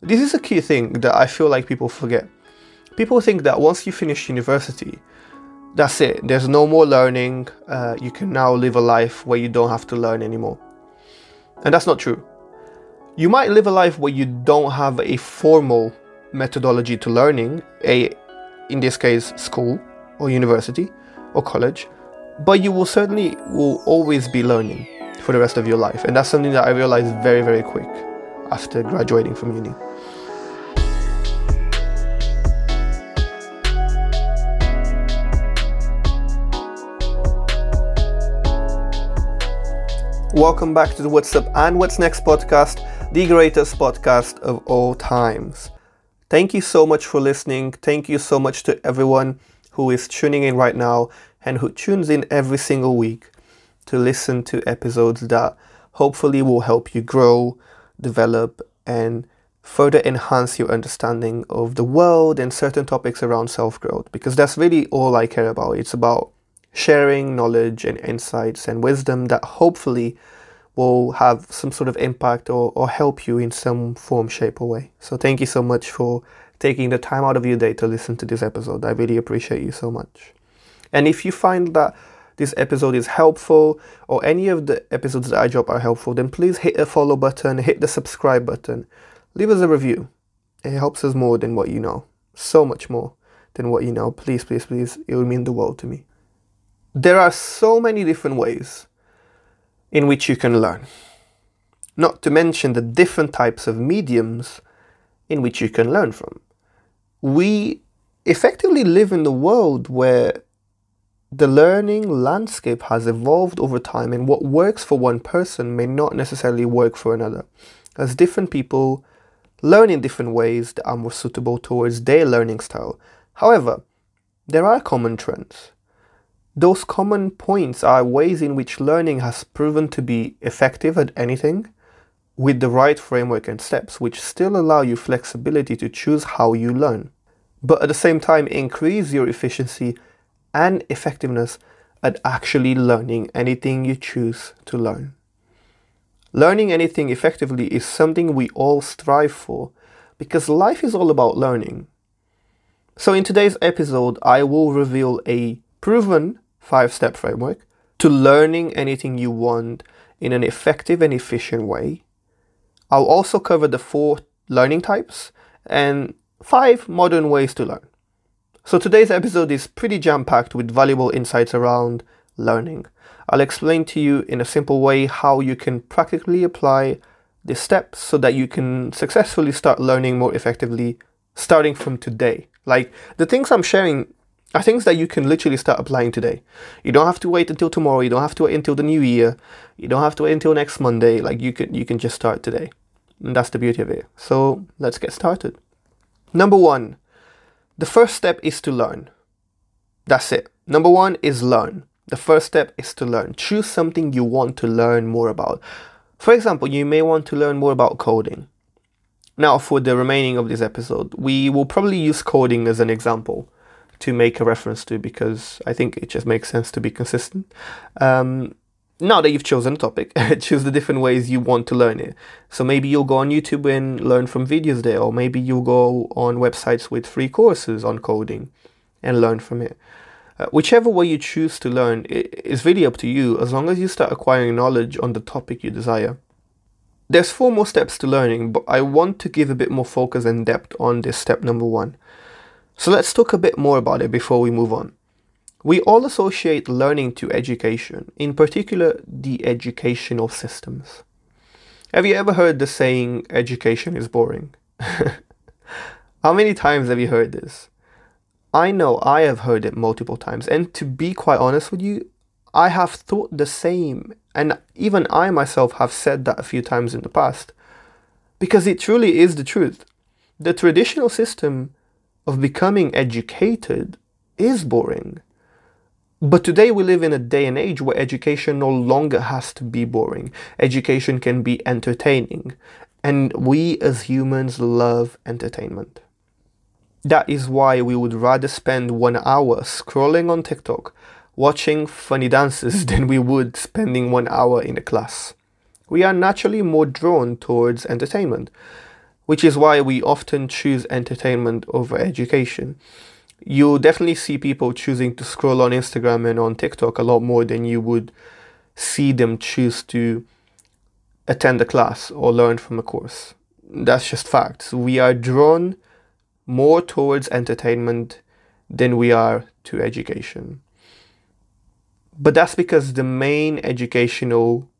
This is a key thing that I feel like people forget. People think that once you finish university, that's it. There's no more learning. Uh, you can now live a life where you don't have to learn anymore. And that's not true. You might live a life where you don't have a formal methodology to learning, a in this case school or university or college, but you will certainly will always be learning for the rest of your life. And that's something that I realized very very quick after graduating from uni. Welcome back to the What's Up and What's Next podcast, the greatest podcast of all times. Thank you so much for listening. Thank you so much to everyone who is tuning in right now and who tunes in every single week to listen to episodes that hopefully will help you grow, develop, and further enhance your understanding of the world and certain topics around self growth because that's really all I care about. It's about sharing knowledge and insights and wisdom that hopefully will have some sort of impact or, or help you in some form, shape, or way. So, thank you so much for taking the time out of your day to listen to this episode. I really appreciate you so much. And if you find that this episode is helpful or any of the episodes that I drop are helpful, then please hit the follow button, hit the subscribe button, leave us a review. It helps us more than what you know, so much more than what you know. Please, please, please, it would mean the world to me. There are so many different ways in which you can learn, not to mention the different types of mediums in which you can learn from. We effectively live in the world where the learning landscape has evolved over time, and what works for one person may not necessarily work for another, as different people learn in different ways that are more suitable towards their learning style. However, there are common trends. Those common points are ways in which learning has proven to be effective at anything with the right framework and steps, which still allow you flexibility to choose how you learn, but at the same time increase your efficiency and effectiveness at actually learning anything you choose to learn. Learning anything effectively is something we all strive for because life is all about learning. So, in today's episode, I will reveal a proven five step framework to learning anything you want in an effective and efficient way. I'll also cover the four learning types and five modern ways to learn. So today's episode is pretty jam packed with valuable insights around learning. I'll explain to you in a simple way how you can practically apply the steps so that you can successfully start learning more effectively starting from today. Like the things I'm sharing are things that you can literally start applying today. You don't have to wait until tomorrow. You don't have to wait until the new year. You don't have to wait until next Monday. Like you can you can just start today. And that's the beauty of it. So let's get started. Number one, the first step is to learn. That's it. Number one is learn. The first step is to learn. Choose something you want to learn more about. For example, you may want to learn more about coding. Now, for the remaining of this episode, we will probably use coding as an example to make a reference to because I think it just makes sense to be consistent. Um, now that you've chosen a topic, choose the different ways you want to learn it. So maybe you'll go on YouTube and learn from videos there, or maybe you'll go on websites with free courses on coding and learn from it. Uh, whichever way you choose to learn is really up to you as long as you start acquiring knowledge on the topic you desire. There's four more steps to learning, but I want to give a bit more focus and depth on this step number one. So let's talk a bit more about it before we move on. We all associate learning to education, in particular the educational systems. Have you ever heard the saying, education is boring? How many times have you heard this? I know I have heard it multiple times, and to be quite honest with you, I have thought the same, and even I myself have said that a few times in the past. Because it truly is the truth. The traditional system of becoming educated is boring. But today we live in a day and age where education no longer has to be boring. Education can be entertaining. And we as humans love entertainment. That is why we would rather spend one hour scrolling on TikTok watching funny dances than we would spending one hour in a class. We are naturally more drawn towards entertainment. Which is why we often choose entertainment over education. You'll definitely see people choosing to scroll on Instagram and on TikTok a lot more than you would see them choose to attend a class or learn from a course. That's just facts. We are drawn more towards entertainment than we are to education. But that's because the main educational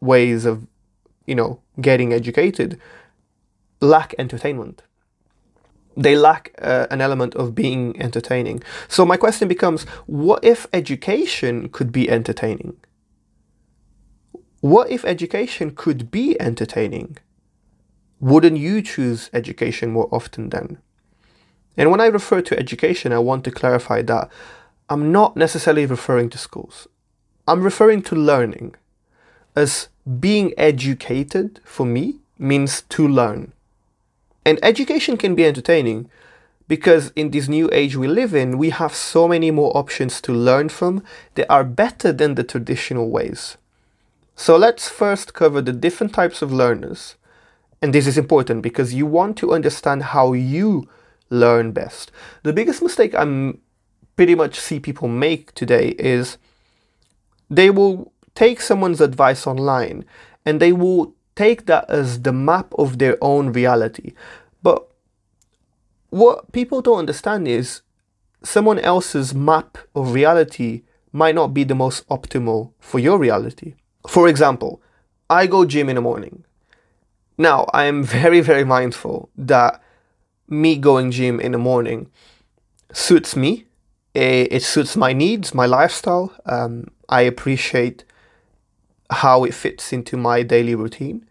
ways of, you know, getting educated lack entertainment. They lack uh, an element of being entertaining. So my question becomes what if education could be entertaining? What if education could be entertaining? Wouldn't you choose education more often then? And when I refer to education, I want to clarify that I'm not necessarily referring to schools. I'm referring to learning. As being educated for me means to learn. And education can be entertaining because in this new age we live in, we have so many more options to learn from that are better than the traditional ways. So let's first cover the different types of learners. And this is important because you want to understand how you learn best. The biggest mistake I'm pretty much see people make today is they will take someone's advice online and they will take that as the map of their own reality. But what people don't understand is someone else's map of reality might not be the most optimal for your reality. For example, I go gym in the morning. Now, I am very, very mindful that me going gym in the morning suits me. It suits my needs, my lifestyle. Um, I appreciate how it fits into my daily routine.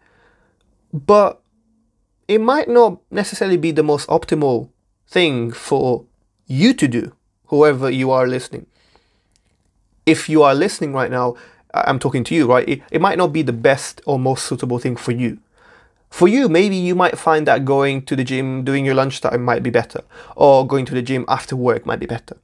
But it might not necessarily be the most optimal thing for you to do, whoever you are listening. If you are listening right now I'm talking to you, right? It, it might not be the best or most suitable thing for you. For you, maybe you might find that going to the gym during your lunchtime might be better, or going to the gym after work might be better.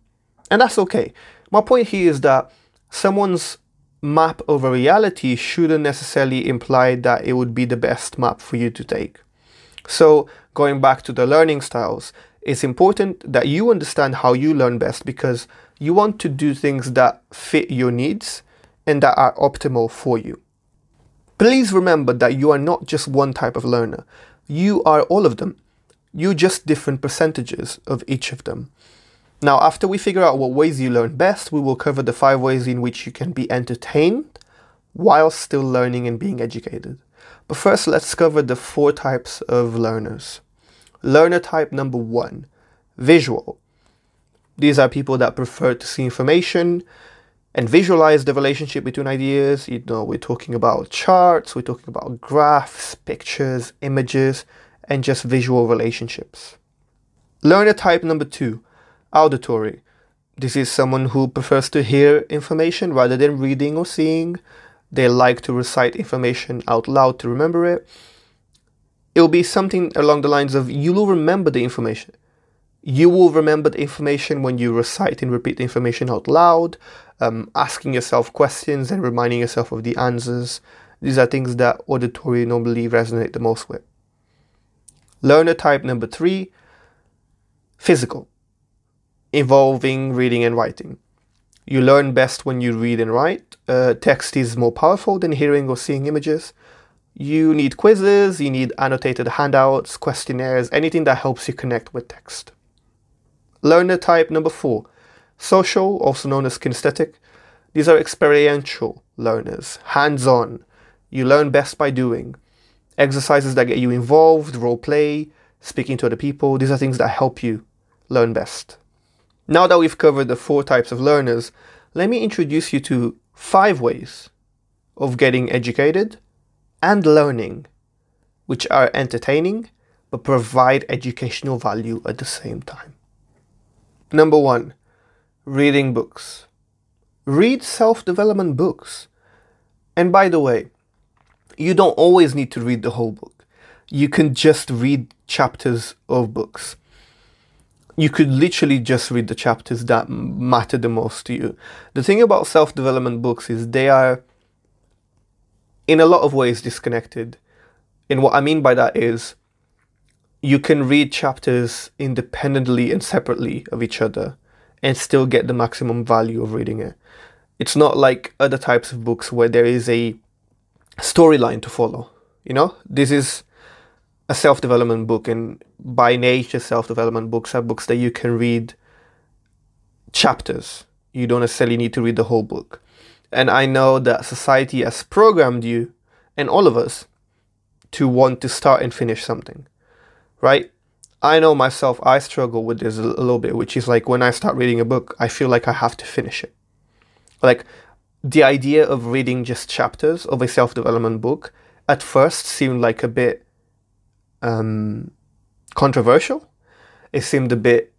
And that's okay. My point here is that someone's map over reality shouldn't necessarily imply that it would be the best map for you to take. So, going back to the learning styles, it's important that you understand how you learn best because you want to do things that fit your needs and that are optimal for you. Please remember that you are not just one type of learner. You are all of them. You're just different percentages of each of them. Now, after we figure out what ways you learn best, we will cover the five ways in which you can be entertained while still learning and being educated. But first, let's cover the four types of learners. Learner type number one visual. These are people that prefer to see information, and visualize the relationship between ideas. You know, we're talking about charts, we're talking about graphs, pictures, images, and just visual relationships. Learner type number two, auditory. This is someone who prefers to hear information rather than reading or seeing. They like to recite information out loud to remember it. It'll be something along the lines of you will remember the information. You will remember the information when you recite and repeat the information out loud um, asking yourself questions and reminding yourself of the answers. These are things that auditory normally resonate the most with. Learner type number three, physical, involving reading and writing. You learn best when you read and write. Uh, text is more powerful than hearing or seeing images. You need quizzes, you need annotated handouts, questionnaires, anything that helps you connect with text. Learner type number four, Social, also known as kinesthetic, these are experiential learners, hands on. You learn best by doing. Exercises that get you involved, role play, speaking to other people, these are things that help you learn best. Now that we've covered the four types of learners, let me introduce you to five ways of getting educated and learning, which are entertaining but provide educational value at the same time. Number one, reading books. Read self development books. And by the way, you don't always need to read the whole book. You can just read chapters of books. You could literally just read the chapters that matter the most to you. The thing about self development books is they are, in a lot of ways, disconnected. And what I mean by that is, you can read chapters independently and separately of each other and still get the maximum value of reading it. It's not like other types of books where there is a storyline to follow. You know, this is a self development book, and by nature, self development books are books that you can read chapters. You don't necessarily need to read the whole book. And I know that society has programmed you and all of us to want to start and finish something, right? I know myself, I struggle with this a little bit, which is like when I start reading a book, I feel like I have to finish it. Like the idea of reading just chapters of a self development book at first seemed like a bit um, controversial. It seemed a bit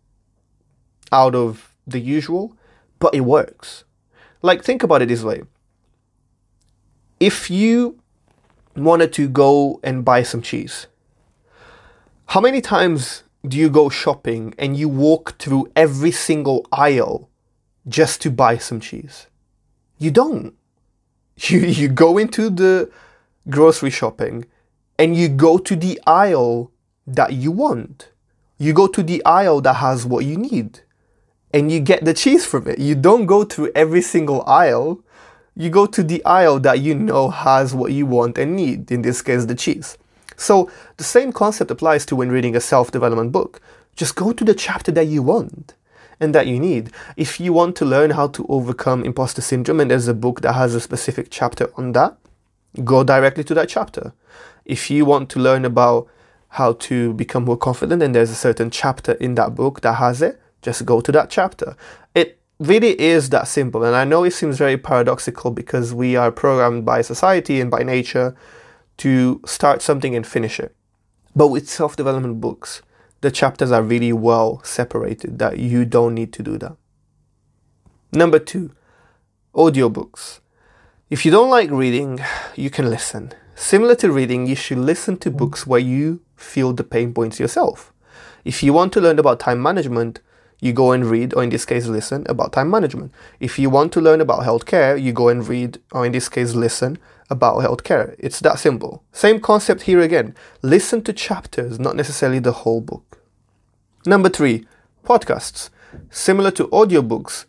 out of the usual, but it works. Like, think about it this way if you wanted to go and buy some cheese, how many times do you go shopping and you walk through every single aisle just to buy some cheese? You don't. You, you go into the grocery shopping and you go to the aisle that you want. You go to the aisle that has what you need and you get the cheese from it. You don't go through every single aisle. You go to the aisle that you know has what you want and need, in this case, the cheese. So the same concept applies to when reading a self development book. Just go to the chapter that you want and that you need. If you want to learn how to overcome imposter syndrome and there's a book that has a specific chapter on that, go directly to that chapter. If you want to learn about how to become more confident and there's a certain chapter in that book that has it, just go to that chapter. It really is that simple. And I know it seems very paradoxical because we are programmed by society and by nature to start something and finish it. But with self development books, the chapters are really well separated that you don't need to do that. Number two, audiobooks. If you don't like reading, you can listen. Similar to reading, you should listen to books where you feel the pain points yourself. If you want to learn about time management, you go and read, or in this case, listen about time management. If you want to learn about healthcare, you go and read, or in this case, listen about healthcare. It's that simple. Same concept here again. Listen to chapters, not necessarily the whole book. Number three, podcasts. Similar to audiobooks,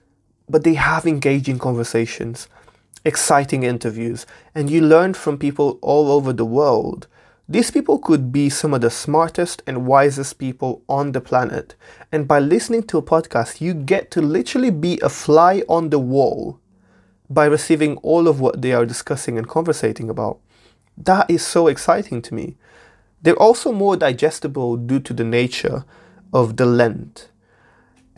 but they have engaging conversations, exciting interviews, and you learn from people all over the world. These people could be some of the smartest and wisest people on the planet. And by listening to a podcast, you get to literally be a fly on the wall by receiving all of what they are discussing and conversating about. That is so exciting to me. They're also more digestible due to the nature of the length.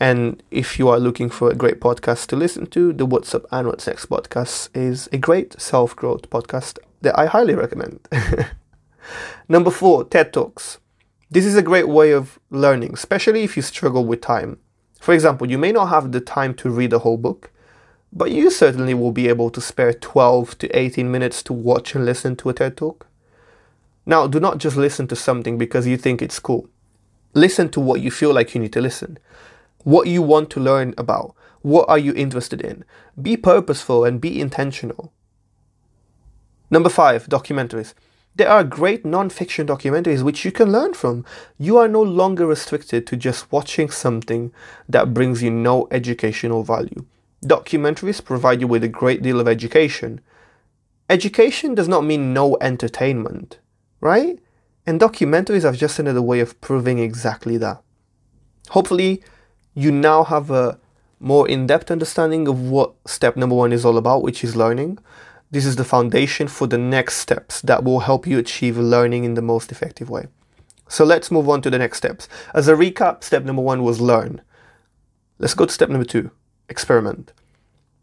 And if you are looking for a great podcast to listen to, the What's Up and What's Next podcast is a great self growth podcast that I highly recommend. Number four, TED Talks. This is a great way of learning, especially if you struggle with time. For example, you may not have the time to read a whole book, but you certainly will be able to spare 12 to 18 minutes to watch and listen to a TED Talk. Now, do not just listen to something because you think it's cool. Listen to what you feel like you need to listen. What you want to learn about. What are you interested in? Be purposeful and be intentional. Number five, documentaries. There are great non-fiction documentaries which you can learn from. You are no longer restricted to just watching something that brings you no educational value. Documentaries provide you with a great deal of education. Education does not mean no entertainment, right? And documentaries are just another way of proving exactly that. Hopefully, you now have a more in depth understanding of what step number one is all about, which is learning. This is the foundation for the next steps that will help you achieve learning in the most effective way. So let's move on to the next steps. As a recap, step number one was learn. Let's go to step number two experiment.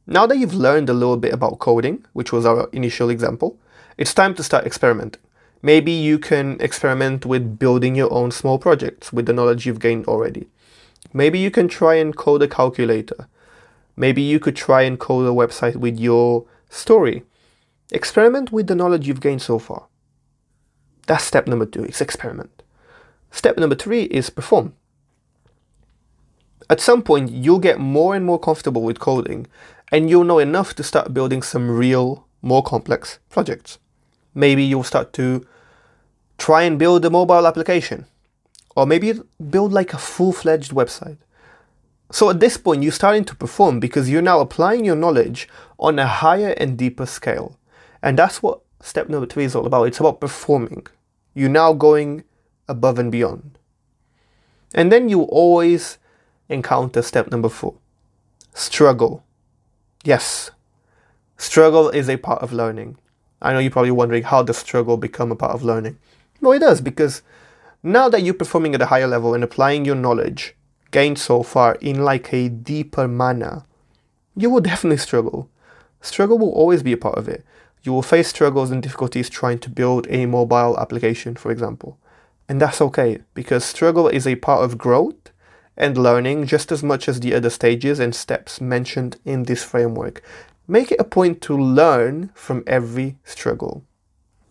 Now that you've learned a little bit about coding, which was our initial example, it's time to start experimenting. Maybe you can experiment with building your own small projects with the knowledge you've gained already. Maybe you can try and code a calculator. Maybe you could try and code a website with your story Experiment with the knowledge you've gained so far. That's step number two, it's experiment. Step number three is perform. At some point, you'll get more and more comfortable with coding, and you'll know enough to start building some real, more complex projects. Maybe you'll start to try and build a mobile application. Or maybe build like a full fledged website. So at this point, you're starting to perform because you're now applying your knowledge on a higher and deeper scale. And that's what step number three is all about. It's about performing. You're now going above and beyond. And then you always encounter step number four struggle. Yes, struggle is a part of learning. I know you're probably wondering how does struggle become a part of learning? Well, it does because now that you're performing at a higher level and applying your knowledge gained so far in like a deeper manner, you will definitely struggle. Struggle will always be a part of it. You will face struggles and difficulties trying to build a mobile application, for example. And that's okay because struggle is a part of growth and learning just as much as the other stages and steps mentioned in this framework. Make it a point to learn from every struggle.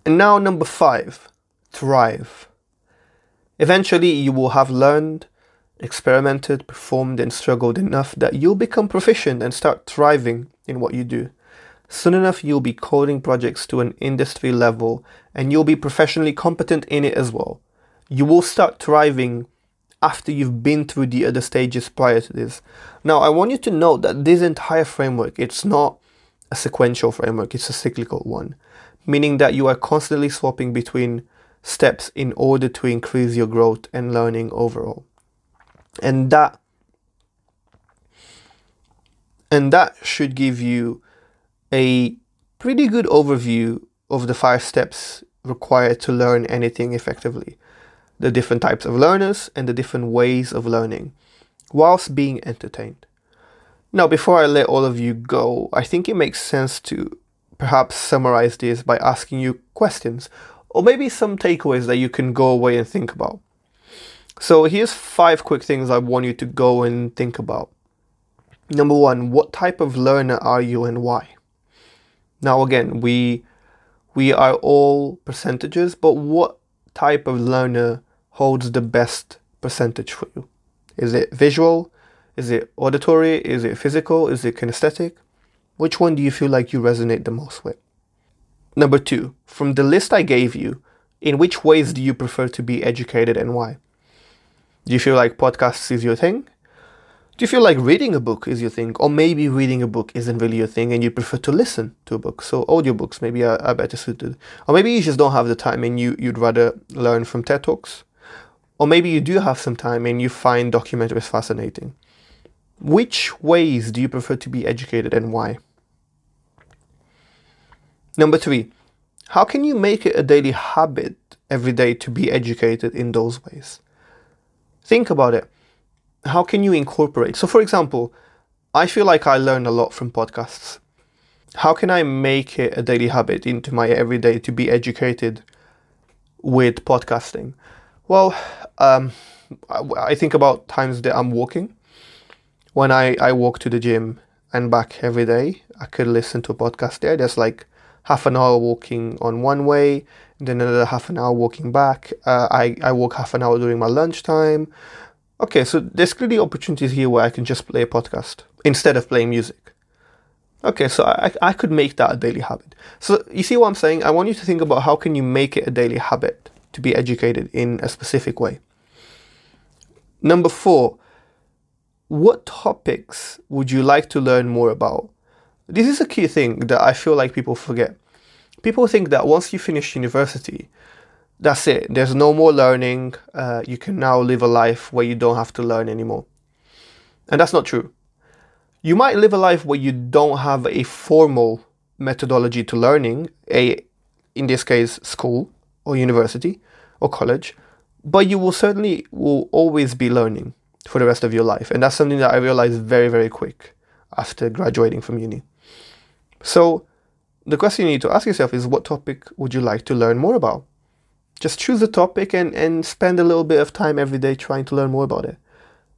And now, number five, thrive. Eventually, you will have learned, experimented, performed, and struggled enough that you'll become proficient and start thriving in what you do. Soon enough, you'll be coding projects to an industry level and you'll be professionally competent in it as well. You will start thriving after you've been through the other stages prior to this. Now, I want you to note that this entire framework, it's not a sequential framework, it's a cyclical one, meaning that you are constantly swapping between steps in order to increase your growth and learning overall. And that and that should give you a pretty good overview of the five steps required to learn anything effectively the different types of learners, and the different ways of learning, whilst being entertained. Now, before I let all of you go, I think it makes sense to perhaps summarize this by asking you questions, or maybe some takeaways that you can go away and think about. So, here's five quick things I want you to go and think about. Number one, what type of learner are you and why? Now, again, we we are all percentages, but what type of learner holds the best percentage for you? Is it visual? Is it auditory? Is it physical? Is it kinesthetic? Which one do you feel like you resonate the most with? Number two, from the list I gave you, in which ways do you prefer to be educated and why? Do you feel like podcasts is your thing? Do you feel like reading a book is your thing? Or maybe reading a book isn't really your thing and you prefer to listen to a book? So audiobooks maybe are, are better suited. Or maybe you just don't have the time and you, you'd rather learn from TED Talks or maybe you do have some time and you find documentaries fascinating. Which ways do you prefer to be educated and why? Number three, how can you make it a daily habit every day to be educated in those ways? Think about it. How can you incorporate? So, for example, I feel like I learn a lot from podcasts. How can I make it a daily habit into my everyday to be educated with podcasting? Well, um, I, I think about times that I'm walking. When I, I walk to the gym and back every day, I could listen to a podcast there. There's like half an hour walking on one way, then another half an hour walking back. Uh, I, I walk half an hour during my lunchtime. Okay, so there's clearly opportunities here where I can just play a podcast instead of playing music. Okay, so I, I could make that a daily habit. So you see what I'm saying? I want you to think about how can you make it a daily habit to be educated in a specific way. Number four, what topics would you like to learn more about? This is a key thing that I feel like people forget. People think that once you finish university, that's it. There's no more learning. Uh, you can now live a life where you don't have to learn anymore. And that's not true. You might live a life where you don't have a formal methodology to learning, a in this case school or university or college, but you will certainly will always be learning for the rest of your life. And that's something that I realized very, very quick after graduating from uni. So the question you need to ask yourself is what topic would you like to learn more about? Just choose a topic and, and spend a little bit of time every day trying to learn more about it.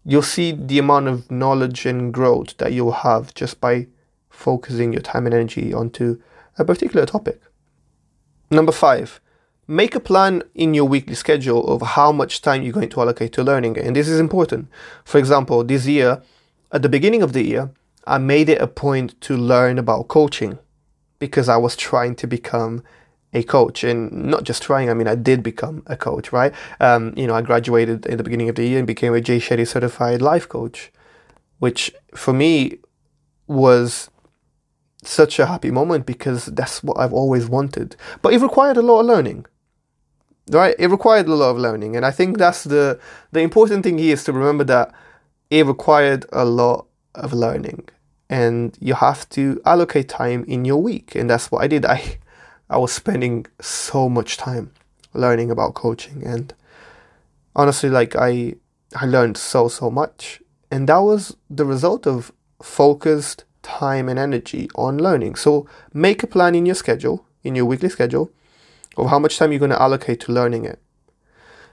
You'll see the amount of knowledge and growth that you'll have just by focusing your time and energy onto a particular topic. Number five, make a plan in your weekly schedule of how much time you're going to allocate to learning. And this is important. For example, this year, at the beginning of the year, I made it a point to learn about coaching because I was trying to become a coach and not just trying i mean i did become a coach right? Um, you know i graduated in the beginning of the year and became a jay shetty certified life coach which for me was such a happy moment because that's what i've always wanted. But it required a lot of learning right? It required a lot of learning. And i think that's the the important thing here is to remember that it required a lot of learning and you have to allocate time in your week and that's what i did i I was spending so much time learning about coaching and honestly like I I learned so so much and that was the result of focused time and energy on learning. So make a plan in your schedule, in your weekly schedule of how much time you're going to allocate to learning it.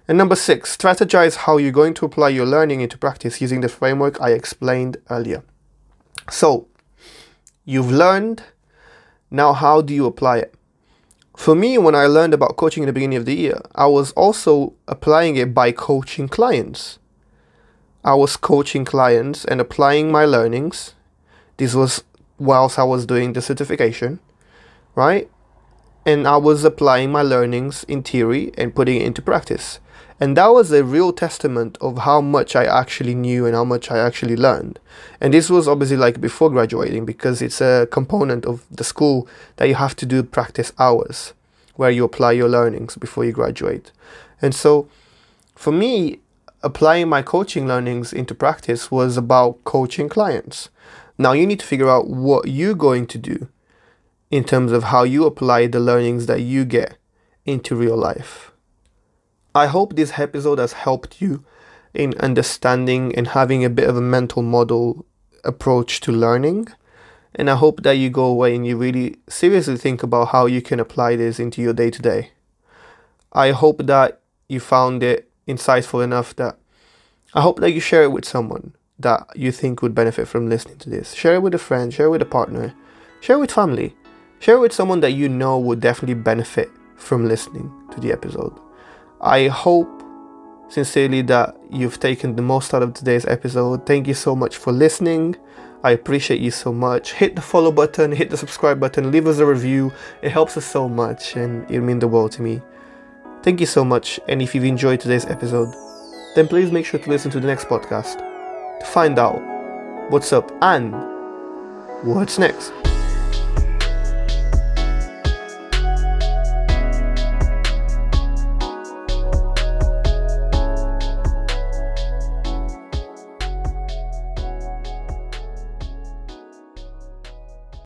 And number 6, strategize how you're going to apply your learning into practice using the framework I explained earlier. So, you've learned, now how do you apply it? For me, when I learned about coaching in the beginning of the year, I was also applying it by coaching clients. I was coaching clients and applying my learnings. This was whilst I was doing the certification, right? And I was applying my learnings in theory and putting it into practice. And that was a real testament of how much I actually knew and how much I actually learned. And this was obviously like before graduating because it's a component of the school that you have to do practice hours where you apply your learnings before you graduate. And so for me, applying my coaching learnings into practice was about coaching clients. Now you need to figure out what you're going to do in terms of how you apply the learnings that you get into real life. I hope this episode has helped you in understanding and having a bit of a mental model approach to learning. And I hope that you go away and you really seriously think about how you can apply this into your day to day. I hope that you found it insightful enough that I hope that you share it with someone that you think would benefit from listening to this. Share it with a friend, share it with a partner, share it with family, share it with someone that you know would definitely benefit from listening to the episode. I hope sincerely that you've taken the most out of today's episode. Thank you so much for listening. I appreciate you so much. Hit the follow button, hit the subscribe button, leave us a review. It helps us so much and it means the world to me. Thank you so much. And if you've enjoyed today's episode, then please make sure to listen to the next podcast to find out what's up and what's next.